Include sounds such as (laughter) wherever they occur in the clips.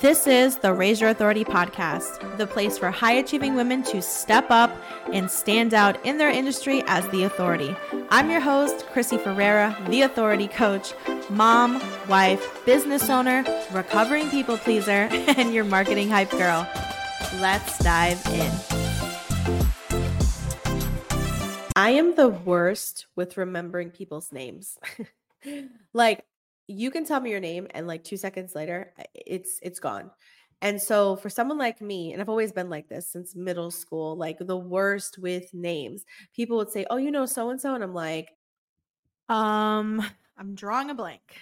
This is the Raise Your Authority podcast, the place for high achieving women to step up and stand out in their industry as the authority. I'm your host, Krissy Ferreira, the authority coach, mom, wife, business owner, recovering people pleaser, (laughs) and your marketing hype girl. Let's dive in. I am the worst with remembering people's names. (laughs) like, you can tell me your name and like 2 seconds later it's it's gone. And so for someone like me, and I've always been like this since middle school, like the worst with names. People would say, "Oh, you know so and so," and I'm like, um, I'm drawing a blank.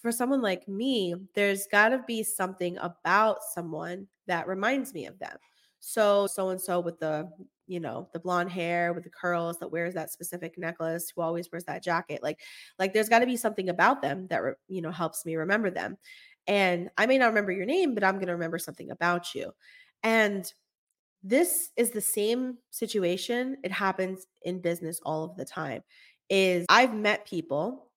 For someone like me, there's got to be something about someone that reminds me of them. So so and so with the you know the blonde hair with the curls that wears that specific necklace who always wears that jacket like like there's got to be something about them that you know helps me remember them. And i may not remember your name but i'm going to remember something about you. And this is the same situation it happens in business all of the time is i've met people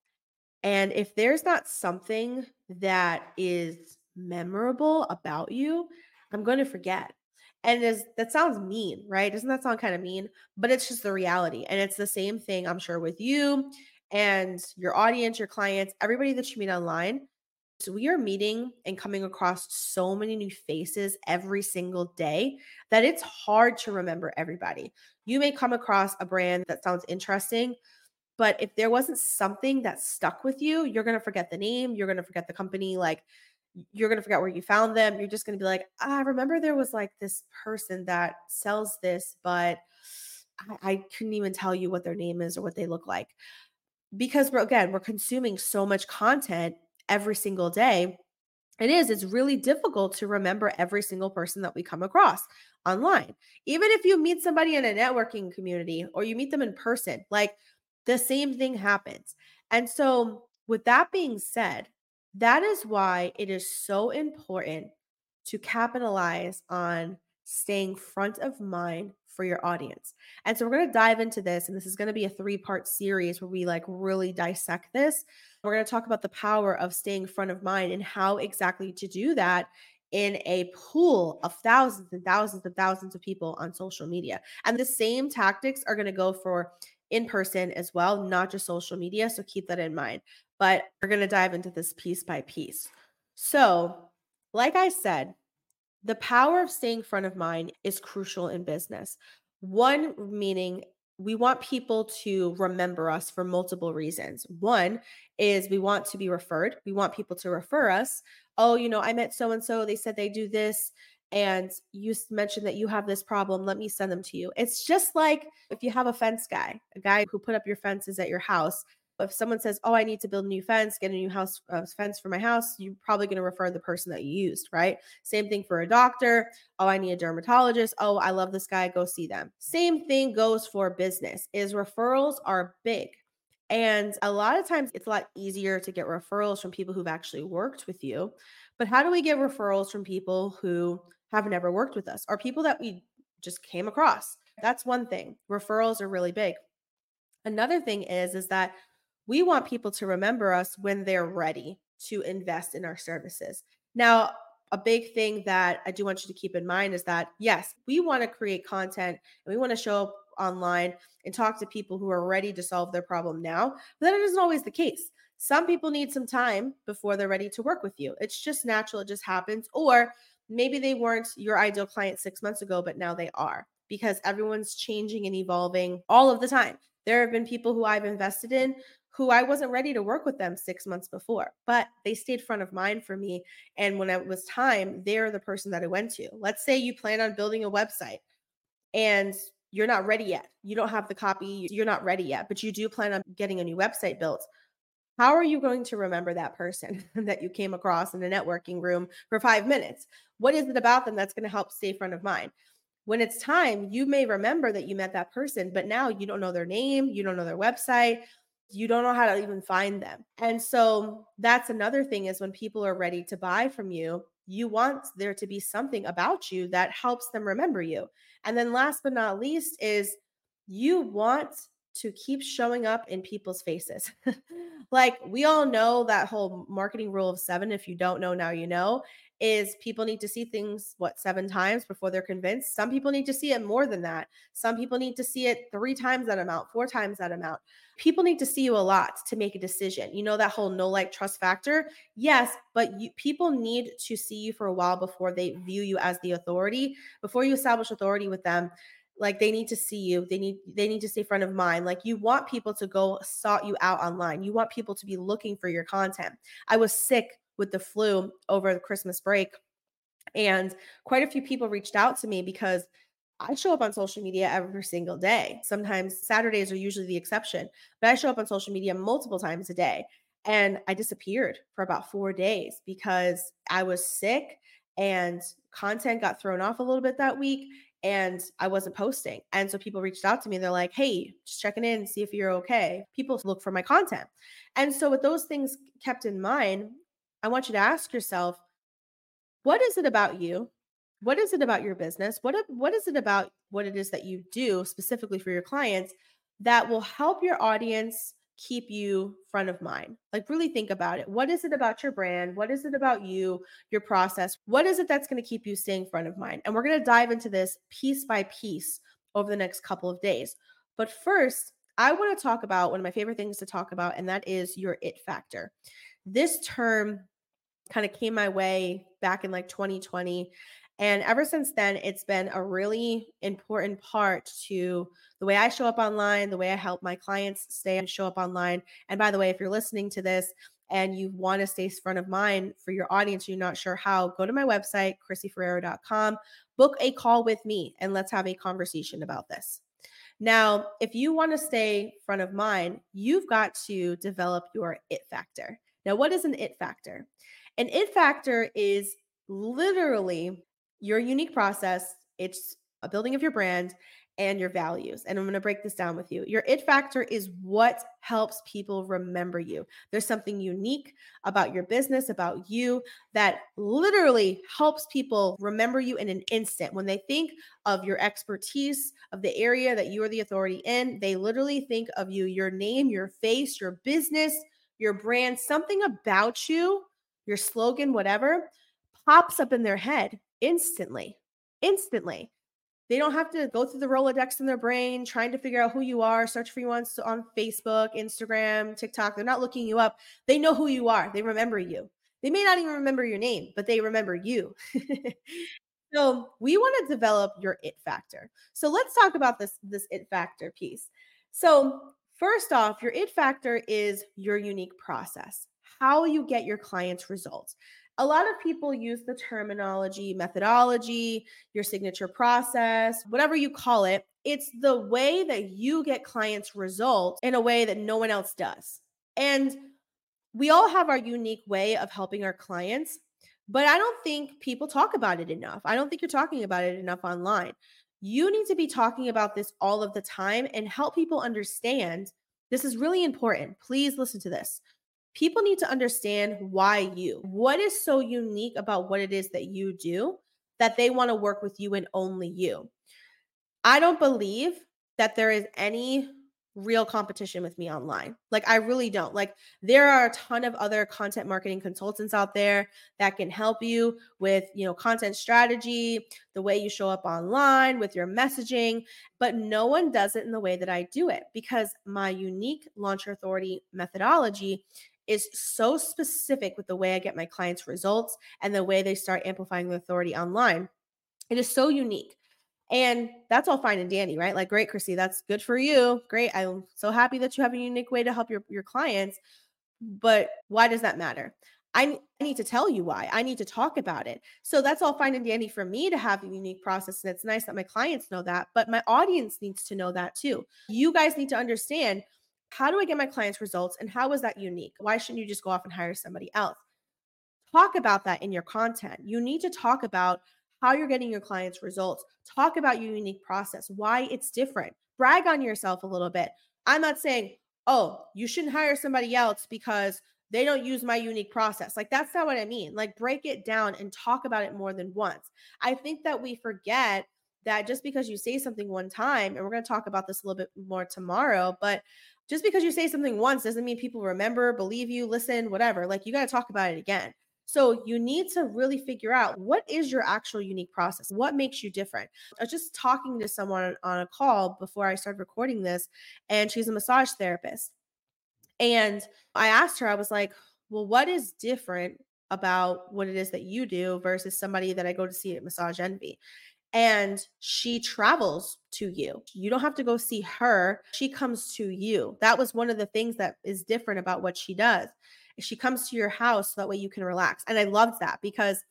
and if there's not something that is memorable about you i'm going to forget and is that sounds mean, right? Doesn't that sound kind of mean? But it's just the reality. And it's the same thing, I'm sure, with you and your audience, your clients, everybody that you meet online. So we are meeting and coming across so many new faces every single day that it's hard to remember everybody. You may come across a brand that sounds interesting, but if there wasn't something that stuck with you, you're going to forget the name, you're going to forget the company. Like you're going to forget where you found them. You're just going to be like, ah, I remember there was like this person that sells this, but I, I couldn't even tell you what their name is or what they look like. Because we're, again, we're consuming so much content every single day. It is, it's really difficult to remember every single person that we come across online. Even if you meet somebody in a networking community or you meet them in person, like the same thing happens. And so, with that being said, that is why it is so important to capitalize on staying front of mind for your audience. And so we're going to dive into this and this is going to be a three-part series where we like really dissect this. We're going to talk about the power of staying front of mind and how exactly to do that in a pool of thousands and thousands and thousands of people on social media. And the same tactics are going to go for in person as well, not just social media. So keep that in mind but we're going to dive into this piece by piece. So, like I said, the power of staying front of mind is crucial in business. One meaning we want people to remember us for multiple reasons. One is we want to be referred. We want people to refer us. Oh, you know, I met so and so. They said they do this. And you mentioned that you have this problem. Let me send them to you. It's just like if you have a fence guy, a guy who put up your fences at your house if someone says, "Oh, I need to build a new fence, get a new house uh, fence for my house," you're probably going to refer the person that you used, right? Same thing for a doctor. Oh, I need a dermatologist. Oh, I love this guy. Go see them. Same thing goes for business. Is referrals are big. And a lot of times it's a lot easier to get referrals from people who've actually worked with you. But how do we get referrals from people who have never worked with us or people that we just came across? That's one thing. Referrals are really big. Another thing is is that we want people to remember us when they're ready to invest in our services. Now, a big thing that I do want you to keep in mind is that yes, we want to create content and we want to show up online and talk to people who are ready to solve their problem now, but that isn't always the case. Some people need some time before they're ready to work with you. It's just natural, it just happens. Or maybe they weren't your ideal client six months ago, but now they are because everyone's changing and evolving all of the time. There have been people who I've invested in who I wasn't ready to work with them six months before, but they stayed front of mind for me. And when it was time, they're the person that I went to. Let's say you plan on building a website and you're not ready yet. You don't have the copy, you're not ready yet, but you do plan on getting a new website built. How are you going to remember that person (laughs) that you came across in a networking room for five minutes? What is it about them that's going to help stay front of mind? When it's time, you may remember that you met that person, but now you don't know their name, you don't know their website, you don't know how to even find them. And so that's another thing is when people are ready to buy from you, you want there to be something about you that helps them remember you. And then last but not least is you want to keep showing up in people's faces. (laughs) like we all know that whole marketing rule of 7 if you don't know now you know is people need to see things what seven times before they're convinced. Some people need to see it more than that. Some people need to see it 3 times that amount, 4 times that amount. People need to see you a lot to make a decision. You know that whole no like trust factor? Yes, but you, people need to see you for a while before they view you as the authority. Before you establish authority with them, like they need to see you they need they need to stay front of mind like you want people to go sought you out online you want people to be looking for your content i was sick with the flu over the christmas break and quite a few people reached out to me because I show up on social media every single day. Sometimes Saturdays are usually the exception, but I show up on social media multiple times a day. And I disappeared for about four days because I was sick and content got thrown off a little bit that week and I wasn't posting. And so people reached out to me. They're like, hey, just checking in, see if you're okay. People look for my content. And so, with those things kept in mind, I want you to ask yourself, what is it about you? What is it about your business? What, what is it about what it is that you do specifically for your clients that will help your audience keep you front of mind. Like, really think about it. What is it about your brand? What is it about you, your process? What is it that's going to keep you staying front of mind? And we're going to dive into this piece by piece over the next couple of days. But first, I want to talk about one of my favorite things to talk about, and that is your it factor. This term kind of came my way back in like 2020 and ever since then, it's been a really important part to the way I show up online, the way I help my clients stay and show up online. And by the way, if you're listening to this and you want to stay front of mind for your audience, you're not sure how, go to my website, chrissyferrero.com, book a call with me, and let's have a conversation about this. Now, if you want to stay front of mind, you've got to develop your it factor. Now, what is an it factor? An it factor is literally your unique process, it's a building of your brand and your values. And I'm going to break this down with you. Your it factor is what helps people remember you. There's something unique about your business, about you, that literally helps people remember you in an instant. When they think of your expertise, of the area that you are the authority in, they literally think of you, your name, your face, your business, your brand, something about you, your slogan, whatever pops up in their head instantly, instantly. They don't have to go through the Rolodex in their brain trying to figure out who you are, search for you on, on Facebook, Instagram, TikTok. They're not looking you up. They know who you are. They remember you. They may not even remember your name, but they remember you. (laughs) so we want to develop your it factor. So let's talk about this, this it factor piece. So first off, your it factor is your unique process, how you get your clients results a lot of people use the terminology, methodology, your signature process, whatever you call it. It's the way that you get clients results in a way that no one else does. And we all have our unique way of helping our clients, but I don't think people talk about it enough. I don't think you're talking about it enough online. You need to be talking about this all of the time and help people understand this is really important. Please listen to this people need to understand why you. What is so unique about what it is that you do that they want to work with you and only you? I don't believe that there is any real competition with me online. Like I really don't. Like there are a ton of other content marketing consultants out there that can help you with, you know, content strategy, the way you show up online, with your messaging, but no one does it in the way that I do it because my unique launcher authority methodology is so specific with the way I get my clients results and the way they start amplifying the authority online. It is so unique. And that's all fine and dandy, right? Like, great, Krissy, that's good for you. Great. I'm so happy that you have a unique way to help your, your clients. But why does that matter? I need to tell you why. I need to talk about it. So that's all fine and dandy for me to have a unique process. And it's nice that my clients know that, but my audience needs to know that too. You guys need to understand how do I get my clients results and how is that unique? Why shouldn't you just go off and hire somebody else? Talk about that in your content. You need to talk about how you're getting your clients results. Talk about your unique process, why it's different. Brag on yourself a little bit. I'm not saying, oh, you shouldn't hire somebody else because they don't use my unique process. Like, that's not what I mean. Like, break it down and talk about it more than once. I think that we forget that just because you say something one time, and we're going to talk about this a little bit more tomorrow, but just because you say something once doesn't mean people remember, believe you, listen, whatever. Like you got to talk about it again. So you need to really figure out what is your actual unique process? What makes you different? I was just talking to someone on a call before I started recording this, and she's a massage therapist. And I asked her, I was like, well, what is different about what it is that you do versus somebody that I go to see at Massage Envy? And she travels to you. You don't have to go see her. She comes to you. That was one of the things that is different about what she does. She comes to your house so that way you can relax. And I loved that because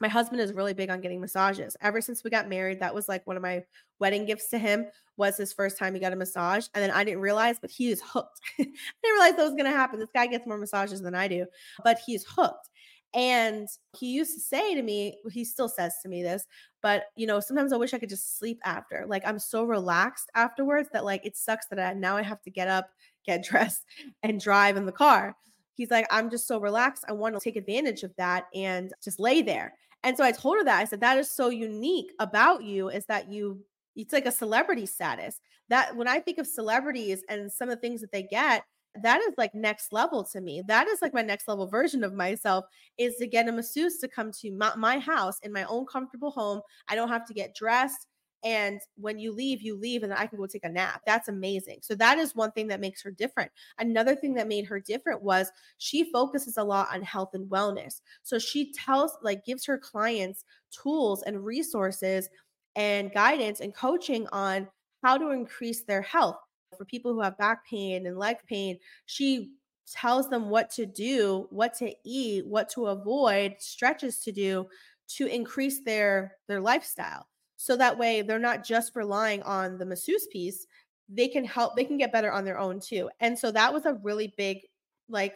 my husband is really big on getting massages. Ever since we got married, that was like one of my wedding gifts to him was his first time he got a massage. And then I didn't realize, but he is hooked. (laughs) I didn't realize that was going to happen. This guy gets more massages than I do, but he's hooked. And he used to say to me, he still says to me this, but you know, sometimes I wish I could just sleep after. Like I'm so relaxed afterwards that like it sucks that I, now I have to get up, get (laughs) dressed, and drive in the car. He's like, I'm just so relaxed. I want to take advantage of that and just lay there. And so I told her that I said, that is so unique about you is that you, it's like a celebrity status. That when I think of celebrities and some of the things that they get, that is like next level to me. That is like my next level version of myself is to get a masseuse to come to my, my house in my own comfortable home. I don't have to get dressed. And when you leave, you leave, and I can go take a nap. That's amazing. So, that is one thing that makes her different. Another thing that made her different was she focuses a lot on health and wellness. So, she tells, like, gives her clients tools and resources and guidance and coaching on how to increase their health for people who have back pain and leg pain, she tells them what to do, what to eat, what to avoid, stretches to do to increase their their lifestyle. So that way they're not just relying on the masseuse piece, they can help they can get better on their own too. And so that was a really big like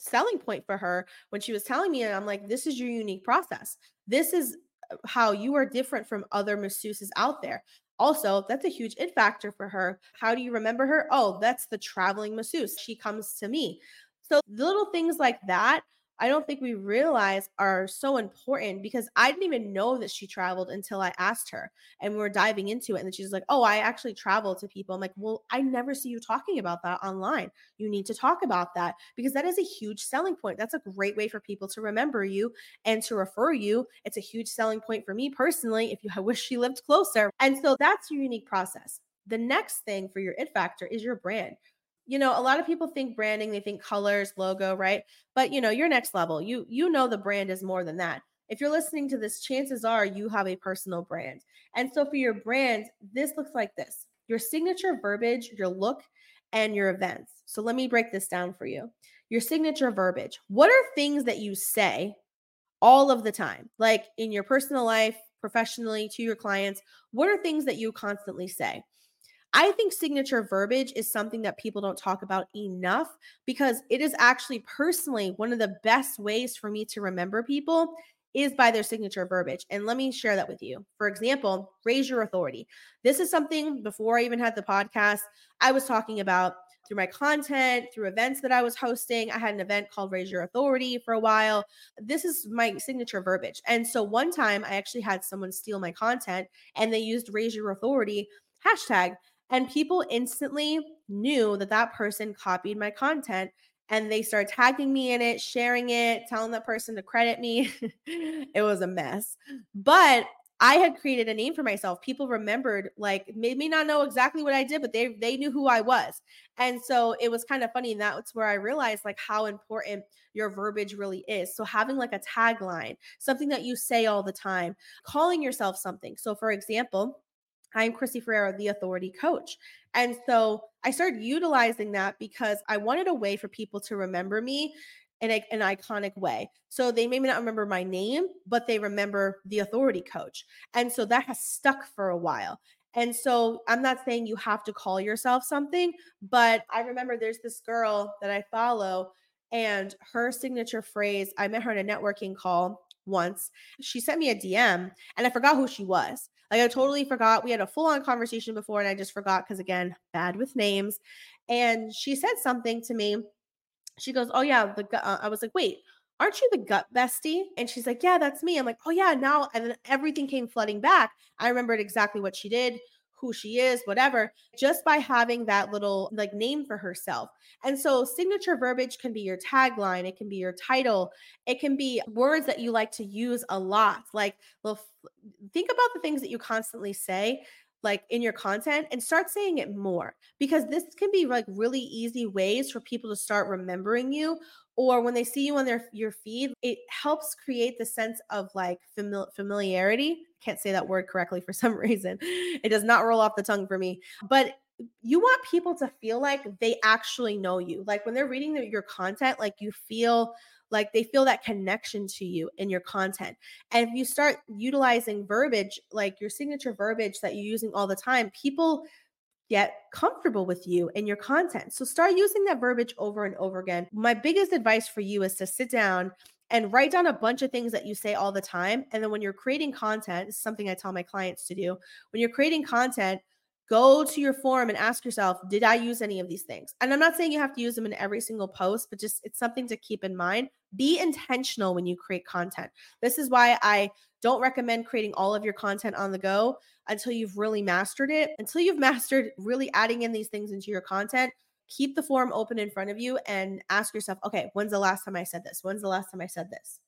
selling point for her when she was telling me and I'm like this is your unique process. This is uh, how you are different from other masseuses out there. Also, that's a huge it factor for her. How do you remember her? Oh, that's the traveling masseuse. She comes to me. So little things like that I don't think we realize are so important because I didn't even know that she traveled until I asked her and we were diving into it. And then she's like, Oh, I actually travel to people. I'm like, Well, I never see you talking about that online. You need to talk about that because that is a huge selling point. That's a great way for people to remember you and to refer you. It's a huge selling point for me personally. If you I wish she lived closer. And so that's your unique process. The next thing for your it factor is your brand you know a lot of people think branding they think colors logo right? But you know your next level. You you know the brand is more than that. If you're listening to this chances are you have a personal brand. And so for your brand this looks like this. Your signature verbiage your look and your events. So let me break this down for you. Your signature verbiage. What are things that you say all of the time? Like in your personal life professionally to your clients what are things that you constantly say I think signature verbiage is something that people don't talk about enough because it is actually personally one of the best ways for me to remember people is by their signature verbiage. And let me share that with you. For example, raise your authority. This is something before I even had the podcast, I was talking about through my content, through events that I was hosting. I had an event called Raise Your Authority for a while. This is my signature verbiage. And so one time I actually had someone steal my content and they used Raise Your Authority hashtag and people instantly knew that that person copied my content and they started tagging me in it, sharing it, telling that person to credit me. (laughs) it was a mess. But I had created a name for myself. People remembered, like, made me not know exactly what I did, but they they knew who I was. And so it was kind of funny. And that's where I realized like how important your verbiage really is. So having like a tagline, something that you say all the time, calling yourself something. So for example, I'm Krissy Ferreira, the authority coach. And so I started utilizing that because I wanted a way for people to remember me in a, an iconic way. So they may not remember my name, but they remember the authority coach. And so that has stuck for a while. And so I'm not saying you have to call yourself something, but I remember there's this girl that I follow and her signature phrase, I met her in a networking call once. She sent me a DM and I forgot who she was. Like I totally forgot. We had a full on conversation before and I just forgot because again, bad with names. And she said something to me. She goes, "Oh yeah, the uh, I was like, "Wait, aren't you the gut bestie? And she's like, yeah, that's me. I'm like, oh yeah, now and then everything came flooding back. I remembered exactly what she did, who she is, whatever, just by having that little like name for herself. And so signature verbiage can be your tagline, it can be your title, it can be words that you like to use a lot. Like, well, think about the things that you constantly say like in your content and start saying it more because this can be like really easy ways for people to start remembering you or when they see you on their your feed it helps create the sense of like famili- familiarity. Can't say that word correctly for (laughs) some reason. It does not roll off the tongue for me. But you want people to feel like they actually know you. Like when they're reading the, your content like you feel like they feel that connection to you in your content. And if you start utilizing verbiage, like your signature verbiage that you're using all the time, people get comfortable with you and your content. So start using that verbiage over and over again. My biggest advice for you is to sit down and write down a bunch of things that you say all the time. And then when you're creating content, is something I tell my clients to do. When you're creating content, go to your forum and ask yourself, did I use any of these things? And I'm not saying you have to use them in every single post, but just it's something to keep in mind. Be intentional when you create content. This is why I don't recommend creating all of your content on the go until you've really mastered it. Until you've (laughs) mastered really adding in these things into your content, keep the form open in front of you and ask yourself, okay, when's the last time I said this? When's the last time I said this?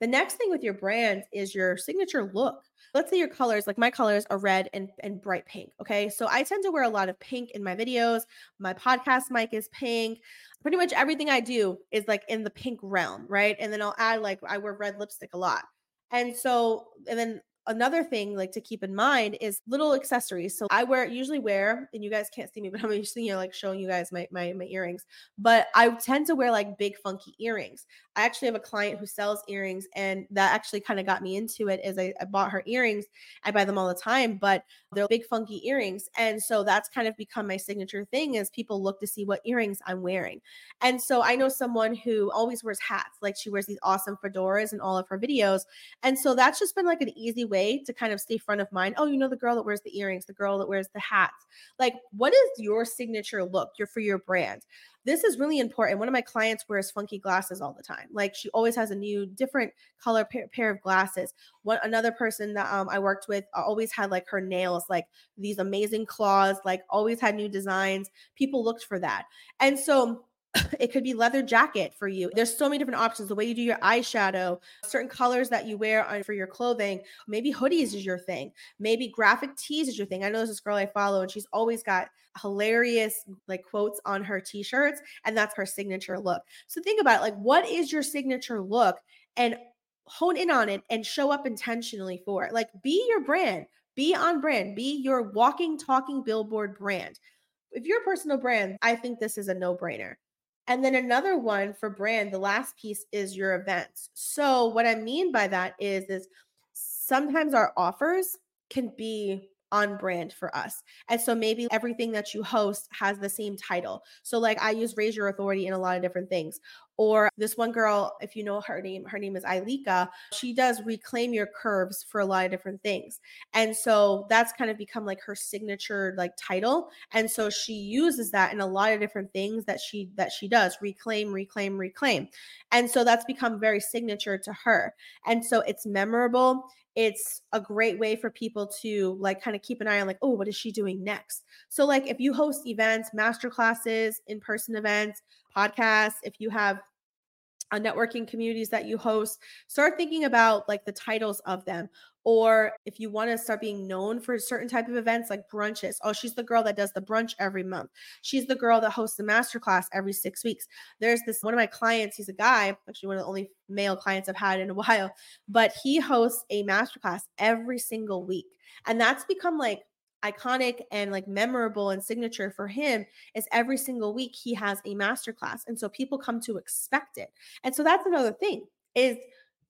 The next thing with your brand is your signature look. Let's say your colors, like my colors are red and, and bright pink. Okay. So I tend to wear a lot of pink in my videos. My podcast mic is pink. Pretty much everything I do is like in the pink realm. Right. And then I'll add like I wear red lipstick a lot. And so, and then another thing like to keep in mind is little accessories. So I wear usually wear, and you guys can't see me, but (laughs) I'm usually you know like showing you guys my my my earrings. But I tend to wear like big funky earrings. I actually have a client who sells earrings, and that actually kind of got me into it. Is I, I bought her earrings, I buy them all the time, but they're big funky earrings, and so that's kind of become my signature thing. Is people look to see what earrings I'm wearing, and so I know someone who always wears hats, like she wears these awesome fedoras in all of her videos, and so that's just been like an easy way to kind of stay front of mind. Oh, you know the girl that wears the earrings, the girl that wears the hats. Like, what is your signature look? Your for your brand. This is really important. One of my clients wears funky glasses all the time. Like she always has a new, different color pair, pair of glasses. One another person that um, I worked with uh, always had like her nails, like these amazing claws, like always had new designs. People looked for that, and so (laughs) it could be leather jacket for you. There's so many different options. The way you do your eyeshadow, certain colors that you wear on for your clothing. Maybe hoodies is your thing. Maybe graphic tees is your thing. I know there's this girl I follow, and she's always got hilarious like quotes on her t-shirts, and that's her signature look. So think about it, like what is your signature look, and hone in on it and show up intentionally for it. Like be your brand, be on brand, be your walking, talking billboard brand. If you're a personal brand, I think this is a no brainer. And then another one for brand, the last piece is your events. So what I mean by that is is sometimes our offers can be on brand for us. And so maybe everything that you host has the same title. So like I use Raise Your Authority in a lot of different things. Or this one girl, if you know her name, her name is Ilika. She does reclaim your curves for a lot of different things. And so that's kind of become like her signature like title. And so she uses that in a lot of different things that she that she does, reclaim, reclaim, reclaim. And so that's become very signature to her. And so it's memorable it's a great way for people to like kind of keep an eye on like oh what is she doing next? So like if you host events master classes in-person events podcasts if you have a networking communities that you host start thinking about like the titles of them or if you want to start being known for certain type of events like brunches oh she's the girl that does the brunch every month. She's the girl that hosts the masterclass every six weeks. There's this one of my clients he's a guy actually one of the only male clients i've had in a (laughs) while but he hosts a masterclass every single week and that's become like iconic and like memorable and signature for him is every single week he has a masterclass and so people come to expect it and so that's another thing is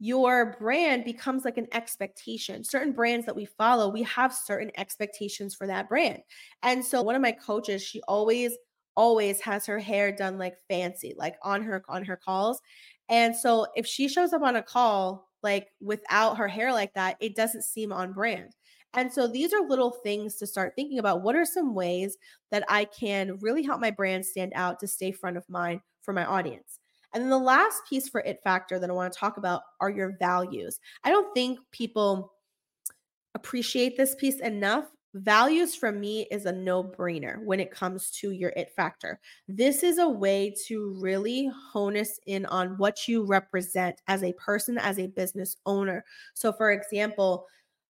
your brand becomes like an expectation certain brands that we follow we have certain expectations for that brand and so one of my coaches she always always has her hair done like fancy like on her on her calls and so if she shows up on a call like without her hair like that it doesn't seem on brand and so these are little things to start thinking about. What are some ways that I can really help my brand stand out to stay front of mind for my audience? And then the last piece for it factor that I want to talk about are your values. I don't think people appreciate this piece enough. Values for me is a no brainer when it comes to your it factor. This is a way to really hone us in on what you represent as a person, as a business owner. So, for example,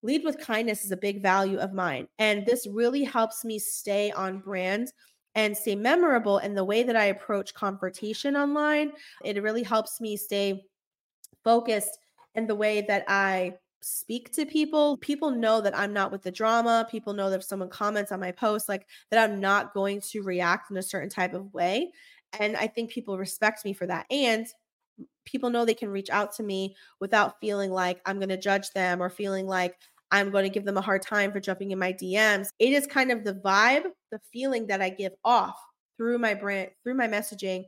lead with kindness is a big value of mine. And this really helps me stay on brand and stay memorable in the way that I approach confrontation online. It really helps me stay focused in the way that I speak to people. People know that I'm not with the drama. People know that if someone comments on my post, like that I'm not going to react in a certain type of way. And I think people respect me for that. And people know they can reach out to me without feeling like I'm going to judge them or feeling like I'm going to give them a hard time for jumping in my DMs. It is kind of the vibe, the feeling that I give off through my brand, through my messaging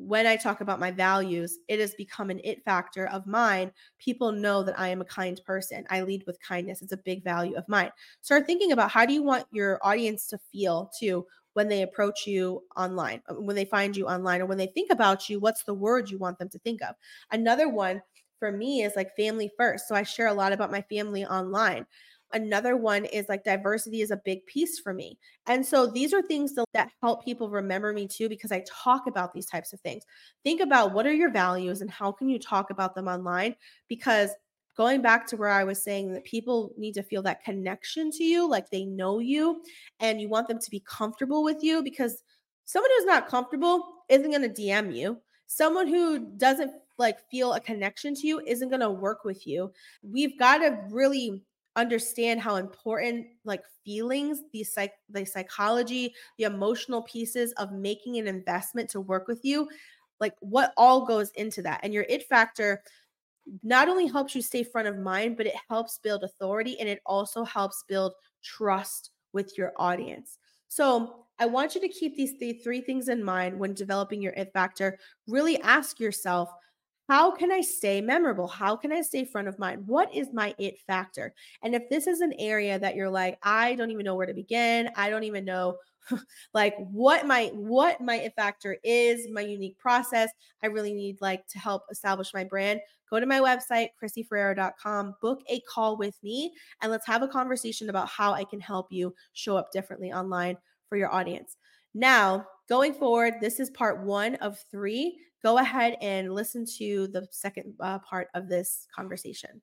when I talk about my values, it has become an it factor of mine. People know that I am a kind person. I lead with kindness. It's a big value of mine. Start thinking about how do you want your audience to feel too when they approach you online, uh, when they find you online, or when they think about you, what's the word you want them to think of? Another one for me is like family first. So I share a lot about my family online. Another one is like diversity is a big piece for me. And so these are things that help people remember me too, because I talk about these types of things. Think about what are your values and how can you talk about them online? Because going back to where I was saying that people need to feel that connection to you, like they know you and you want them to be comfortable with you because someone who's not comfortable isn't going to DM you. Someone who doesn't like feel a connection to you isn't going to work with you. We've got to really understand how important like feelings the psych the psychology the emotional pieces of making an investment to work with you like what all goes into that and your it factor not only helps you stay front of mind but it helps build authority and it also helps build trust with your audience. So i want you to keep these th- three things in mind when developing your it factor. Really ask yourself how can I stay memorable? How can I stay front of mind? What is my it factor? And if this is an area that you're like, I don't even know where to begin, I don't even know (laughs) like what my what my it factor is, my unique process. I really need like to help establish my brand. Go to my website, chrissyferrero.com, book a call with me, and let's have a conversation about how I can help you show up differently online for your audience. Now, going forward, this is part one of three go ahead and listen to the second uh, part of this conversation.